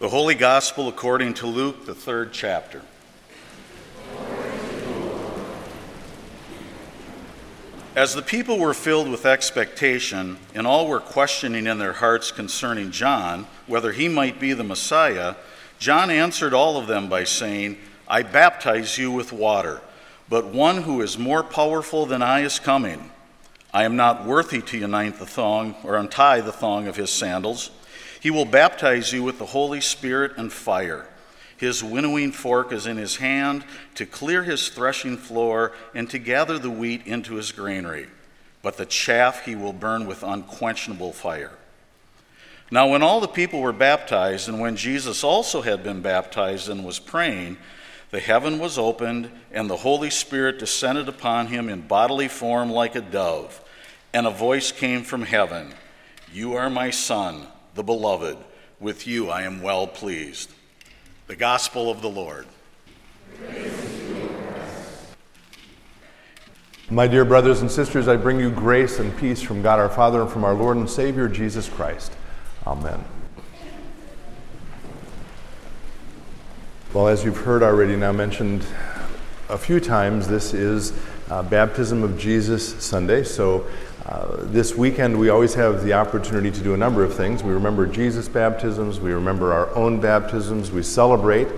The Holy Gospel according to Luke, the third chapter. As the people were filled with expectation, and all were questioning in their hearts concerning John, whether he might be the Messiah, John answered all of them by saying, I baptize you with water, but one who is more powerful than I is coming. I am not worthy to unite the thong or untie the thong of his sandals. He will baptize you with the Holy Spirit and fire. His winnowing fork is in his hand to clear his threshing floor and to gather the wheat into his granary. But the chaff he will burn with unquenchable fire. Now, when all the people were baptized, and when Jesus also had been baptized and was praying, the heaven was opened, and the Holy Spirit descended upon him in bodily form like a dove. And a voice came from heaven You are my Son the beloved. With you I am well pleased. The Gospel of the Lord. My dear brothers and sisters, I bring you grace and peace from God our Father and from our Lord and Savior Jesus Christ. Amen. Well, as you've heard already now mentioned a few times, this is uh, Baptism of Jesus Sunday. So uh, this weekend, we always have the opportunity to do a number of things. We remember Jesus' baptisms, we remember our own baptisms, we celebrate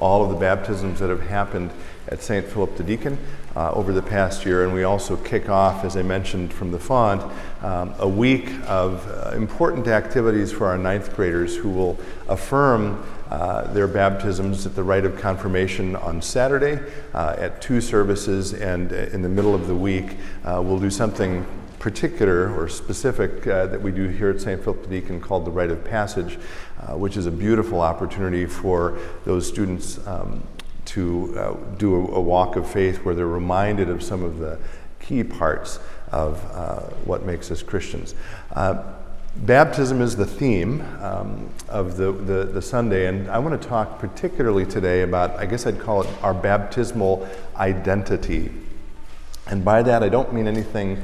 all of the baptisms that have happened at St. Philip the Deacon uh, over the past year, and we also kick off, as I mentioned from the font, um, a week of uh, important activities for our ninth graders who will affirm uh, their baptisms at the rite of confirmation on Saturday uh, at two services, and uh, in the middle of the week, uh, we'll do something particular or specific uh, that we do here at St. Philip the Deacon called the Rite of Passage, uh, which is a beautiful opportunity for those students um, to uh, do a, a, walk of faith where they're reminded of some of the key parts of uh, what makes us Christians. Uh, baptism is the theme um, of the, the, the, Sunday, and I want to talk particularly today about, I guess I'd call it our baptismal identity. And by that, I don't mean anything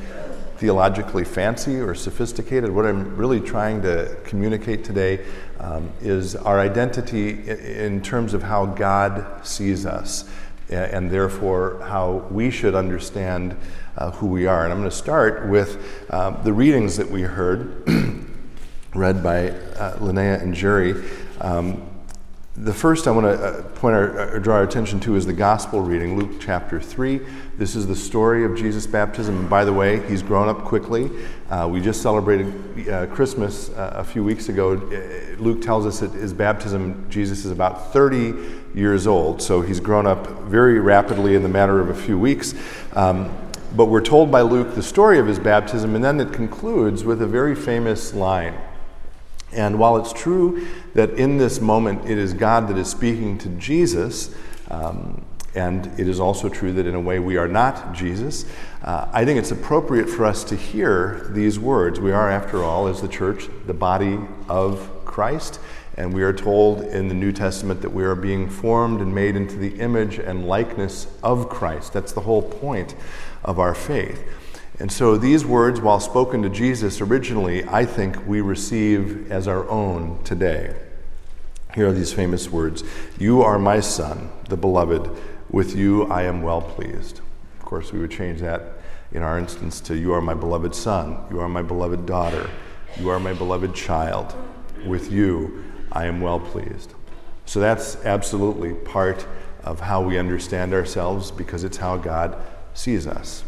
theologically fancy or sophisticated. What I'm really trying to communicate today um, is our identity in terms of how God sees us and therefore how we should understand uh, who we are. And I'm going to start with um, the readings that we heard, read by uh, Linnea and Jerry. Um, the first I want to uh, point our, uh, draw our attention to is the gospel reading, Luke chapter 3. This is the story of Jesus' baptism. And by the way, he's grown up quickly. Uh, we just celebrated uh, Christmas uh, a few weeks ago. Uh, Luke tells us that his baptism, Jesus is about 30 years old, so he's grown up very rapidly in the matter of a few weeks. Um, but we're told by Luke the story of his baptism, and then it concludes with a very famous line. And while it's true that in this moment it is God that is speaking to Jesus, um, and it is also true that in a way we are not Jesus, uh, I think it's appropriate for us to hear these words. We are, after all, as the church, the body of Christ. And we are told in the New Testament that we are being formed and made into the image and likeness of Christ. That's the whole point of our faith. And so these words, while spoken to Jesus originally, I think we receive as our own today. Here are these famous words You are my son, the beloved. With you I am well pleased. Of course, we would change that in our instance to You are my beloved son. You are my beloved daughter. You are my beloved child. With you I am well pleased. So that's absolutely part of how we understand ourselves because it's how God sees us.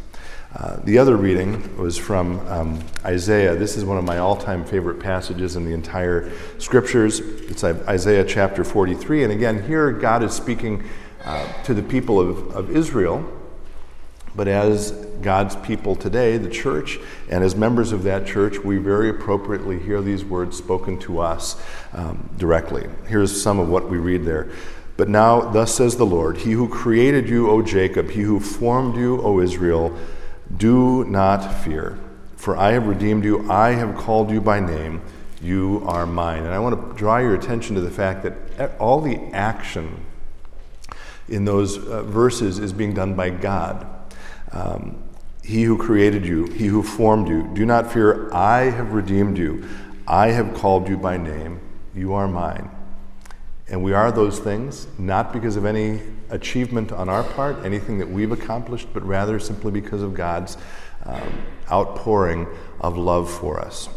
Uh, the other reading was from um, Isaiah. This is one of my all time favorite passages in the entire scriptures. It's Isaiah chapter 43. And again, here God is speaking uh, to the people of, of Israel, but as God's people today, the church, and as members of that church, we very appropriately hear these words spoken to us um, directly. Here's some of what we read there. But now, thus says the Lord He who created you, O Jacob, he who formed you, O Israel, do not fear, for I have redeemed you, I have called you by name, you are mine. And I want to draw your attention to the fact that all the action in those uh, verses is being done by God. Um, he who created you, he who formed you. Do not fear, I have redeemed you. I have called you by name. You are mine. And we are those things not because of any achievement on our part, anything that we've accomplished, but rather simply because of God's um, outpouring of love for us.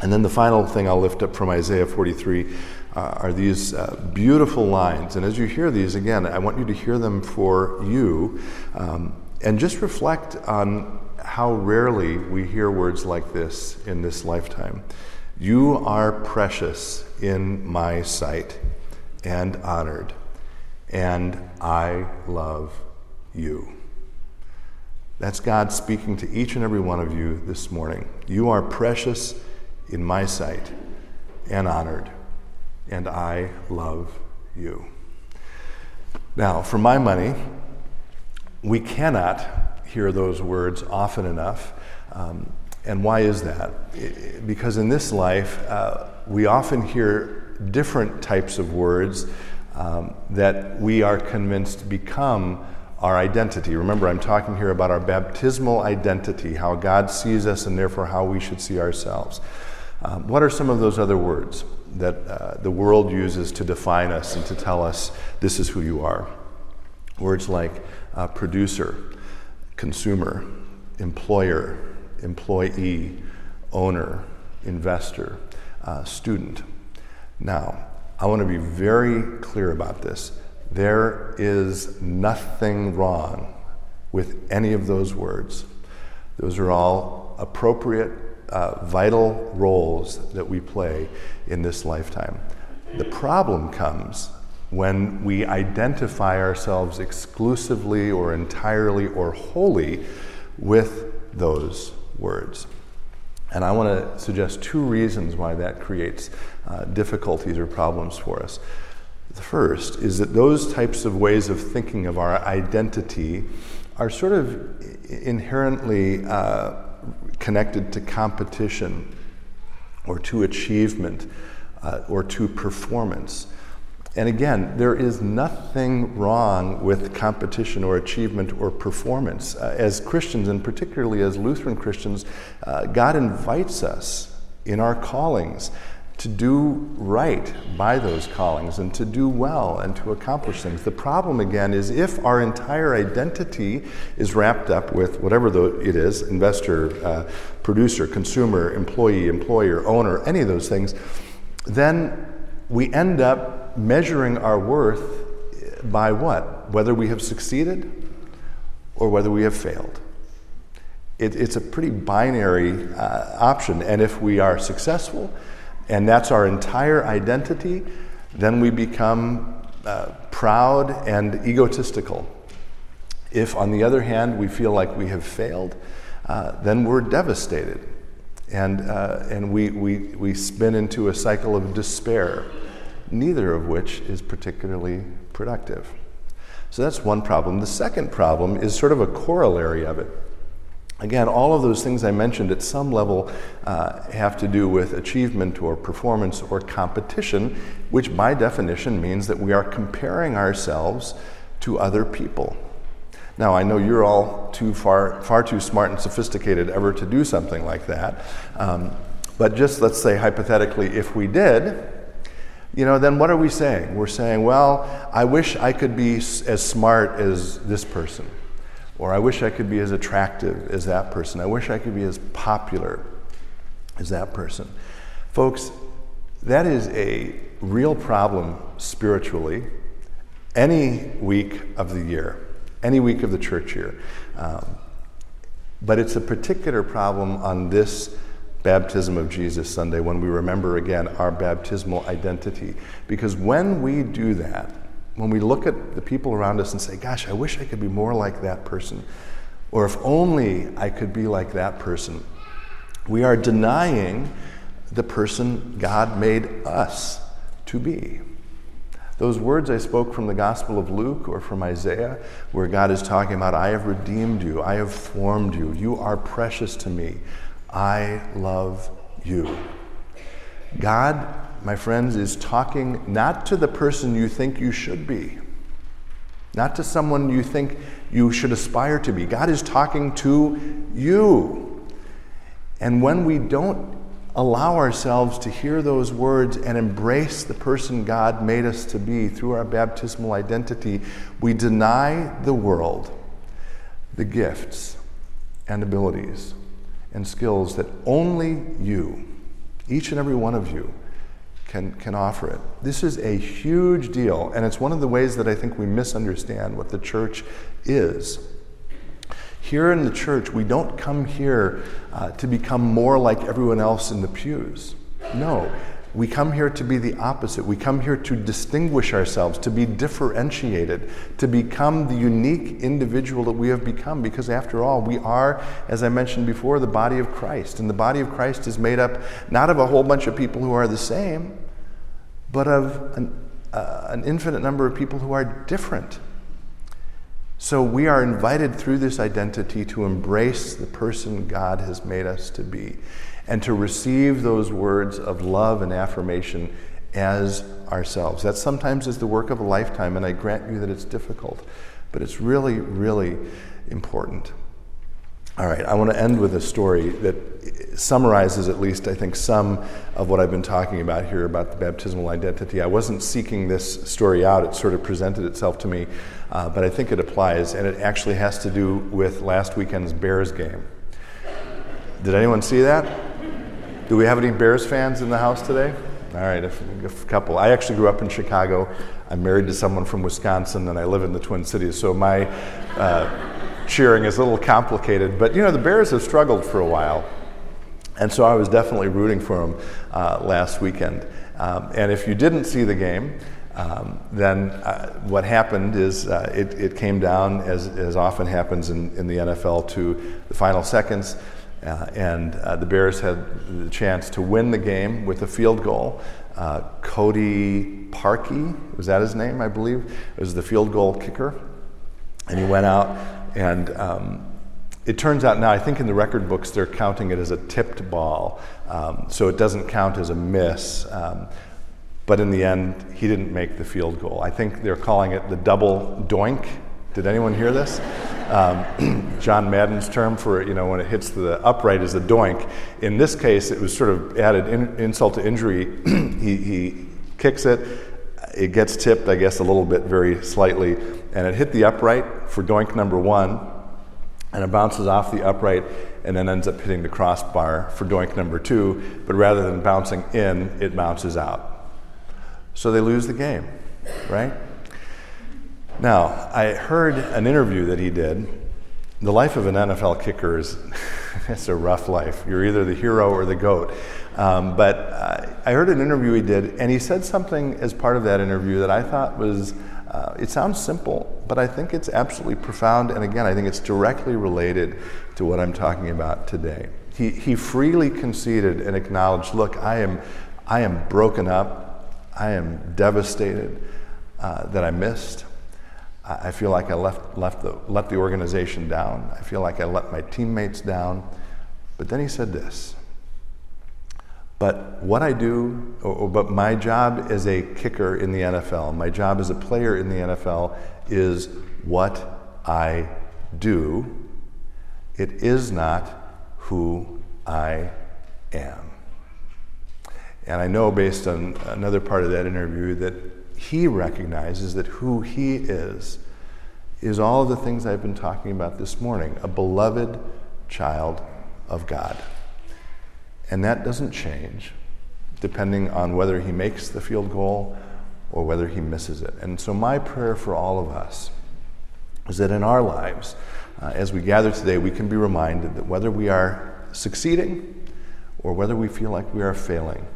And then the final thing I'll lift up from Isaiah 43 uh, are these uh, beautiful lines. And as you hear these, again, I want you to hear them for you um, and just reflect on how rarely we hear words like this in this lifetime. You are precious in my sight and honored, and I love you. That's God speaking to each and every one of you this morning. You are precious in my sight and honored, and I love you. Now, for my money, we cannot hear those words often enough. Um, and why is that? Because in this life, uh, we often hear different types of words um, that we are convinced become our identity. Remember, I'm talking here about our baptismal identity, how God sees us, and therefore how we should see ourselves. Um, what are some of those other words that uh, the world uses to define us and to tell us this is who you are? Words like uh, producer, consumer, employer, employee, owner, investor, uh, student. Now, I want to be very clear about this. There is nothing wrong with any of those words. Those are all appropriate, uh, vital roles that we play in this lifetime. The problem comes when we identify ourselves exclusively or entirely or wholly with those words. And I want to suggest two reasons why that creates uh, difficulties or problems for us. The first is that those types of ways of thinking of our identity are sort of inherently uh, connected to competition or to achievement uh, or to performance. And again, there is nothing wrong with competition or achievement or performance. Uh, as Christians, and particularly as Lutheran Christians, uh, God invites us in our callings to do right by those callings and to do well and to accomplish things. The problem, again, is if our entire identity is wrapped up with whatever the, it is investor, uh, producer, consumer, employee, employer, owner, any of those things then we end up measuring our worth by what? Whether we have succeeded or whether we have failed. It, it's a pretty binary uh, option. And if we are successful and that's our entire identity, then we become uh, proud and egotistical. If, on the other hand, we feel like we have failed, uh, then we're devastated. And, uh, and we, we, we spin into a cycle of despair neither of which is particularly productive. So that's one problem. The second problem is sort of a corollary of it. Again, all of those things I mentioned at some level uh, have to do with achievement or performance or competition, which by definition means that we are comparing ourselves to other people. Now, I know you're all too far, far too smart and sophisticated ever to do something like that. Um, but just let's say hypothetically, if we did, you know, then what are we saying? We're saying, well, I wish I could be as smart as this person, or I wish I could be as attractive as that person, I wish I could be as popular as that person. Folks, that is a real problem spiritually any week of the year, any week of the church year. Um, but it's a particular problem on this baptism of Jesus Sunday when we remember again our baptismal identity. Because when we do that, when we look at the people around us and say, Gosh, I wish I could be more like that person, or if only I could be like that person, we are denying the person God made us to be. Those words I spoke from the Gospel of Luke or from Isaiah, where God is talking about, I have redeemed you, I have formed you, you are precious to me. I love you. God, my friends, is talking not to the person you think you should be, not to someone you think you should aspire to be. God is talking to you. And when we don't allow ourselves to hear those words and embrace the person God made us to be through our baptismal identity, we deny the world the gifts and abilities and skills that only you, each and every one of you, can, can offer it. This is a huge deal, and it's one of the ways that I think we misunderstand what the church is. Here in the church, we don't come here uh, to become more like everyone else in the pews. No, we come here to be the opposite. We come here to distinguish ourselves, to be differentiated, to become the unique individual that we have become. Because after all, we are, as I mentioned before, the body of Christ. And the body of Christ is made up not of a whole bunch of people who are the same, but of an, uh, an infinite number of people who are different. So we are invited through this identity to embrace the person God has made us to be and to receive those words of love and affirmation as ourselves. That sometimes is the work of a lifetime, and I grant you that it's difficult, but it's really, really important. All right, I want to end with a story that summarizes, at least, I think, some of what I've been talking about here about the baptismal identity. I wasn't seeking this story out, it sort of presented itself to me, uh, but I think it applies, and it actually has to do with last weekend's Bears game. Did anyone see that? Do we have any Bears fans in the house today? All right, a, a couple. I actually grew up in Chicago. I'm married to someone from Wisconsin, and I live in the Twin Cities, so my. Uh, cheering is a little complicated, but you know, the Bears have struggled for a while. And so I was definitely rooting for them uh, last weekend. Um, and if you didn't see the game, um, then uh, what happened is uh, it, it, came down, as, as often happens in, in the NFL, to the final seconds. Uh, and uh, the Bears had the chance to win the game with a field goal. Uh, Cody Parkey, was that his name, I believe? Was the field goal kicker. And he went out and um, it turns out now, I think in the record books, they're counting it as a tipped ball. Um, so it doesn't count as a miss. Um, but in the end, he didn't make the field goal. I think they're calling it the double doink. Did anyone hear this? Um, John Madden's term for you know when it hits the upright is a doink. In this case, it was sort of added in, insult to injury. he, he kicks it, it gets tipped, I guess, a little bit, very slightly, and it hit the upright for doink number one, and it bounces off the upright and then ends up hitting the crossbar for doink number two, but rather than bouncing in, it bounces out. So they lose the game, right? Now, I heard an interview that he did. The life of an NFL kicker is it's a rough life. You're either the hero or the goat. Um, but I heard an interview he did, and he said something as part of that interview that I thought was, uh, it sounds simple, but I think it's absolutely profound. And again, I think it's directly related to what I'm talking about today. He, he freely conceded and acknowledged look, I am, I am broken up, I am devastated uh, that I missed. I feel like I left, left the, let the organization down. I feel like I let my teammates down. But then he said this but what I do, or, but my job as a kicker in the NFL, my job as a player in the NFL is what I do. It is not who I am. And I know based on another part of that interview that he recognizes that who he is is all of the things I've been talking about this morning a beloved child of God. And that doesn't change depending on whether he makes the field goal or whether he misses it. And so, my prayer for all of us is that in our lives, uh, as we gather today, we can be reminded that whether we are succeeding or whether we feel like we are failing,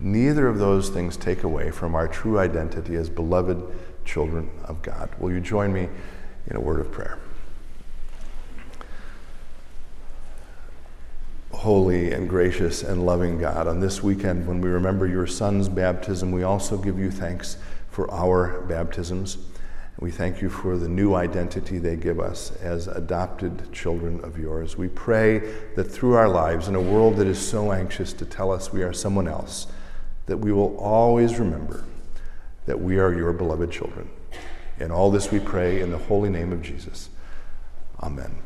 neither of those things take away from our true identity as beloved children of God. Will you join me in a word of prayer? holy and gracious and loving God. On this weekend, when we remember your Son's baptism, we also give you thanks for our baptisms. We thank you for the new identity they give us as adopted children of yours. We pray that through our lives, in a world that is so anxious to tell us we are someone else, that we will always remember that we are your beloved children. In all this we pray in the holy name of Jesus. Amen.